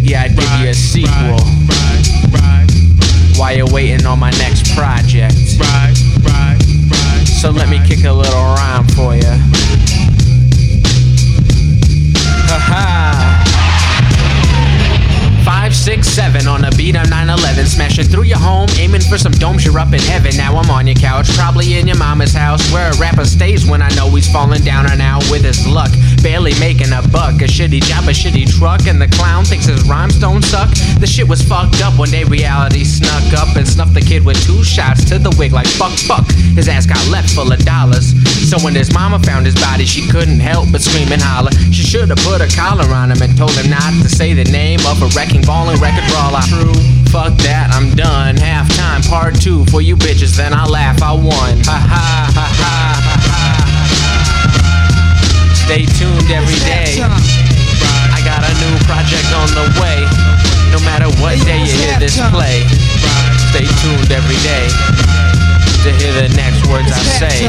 figure I'd give you a sequel while you're waiting on my next project. So let me kick a little rhyme for you. Six, seven on a beat of 911. Smashing through your home, aiming for some domes, you're up in heaven. Now I'm on your couch, probably in your mama's house, where a rapper stays when I know he's falling down and out with his luck. Barely making a buck, a shitty job, a shitty truck, and the clown thinks his rhymes don't suck. The shit was fucked up one day reality snuck up and snuffed the kid with two shots to the wig like fuck, fuck. His ass got left full of dollars. So when his mama found his body, she couldn't help but scream and holler. She should have put a collar on him and told him not to say the name of a wrecking ball and record brawler. True, fuck that, I'm done. Halftime, part two for you bitches, then I laugh, I won. Ha ha ha ha ha ha. Stay tuned every day. I got a new project on the way. No matter what day you hear this play, stay tuned every day to hear the next words I say.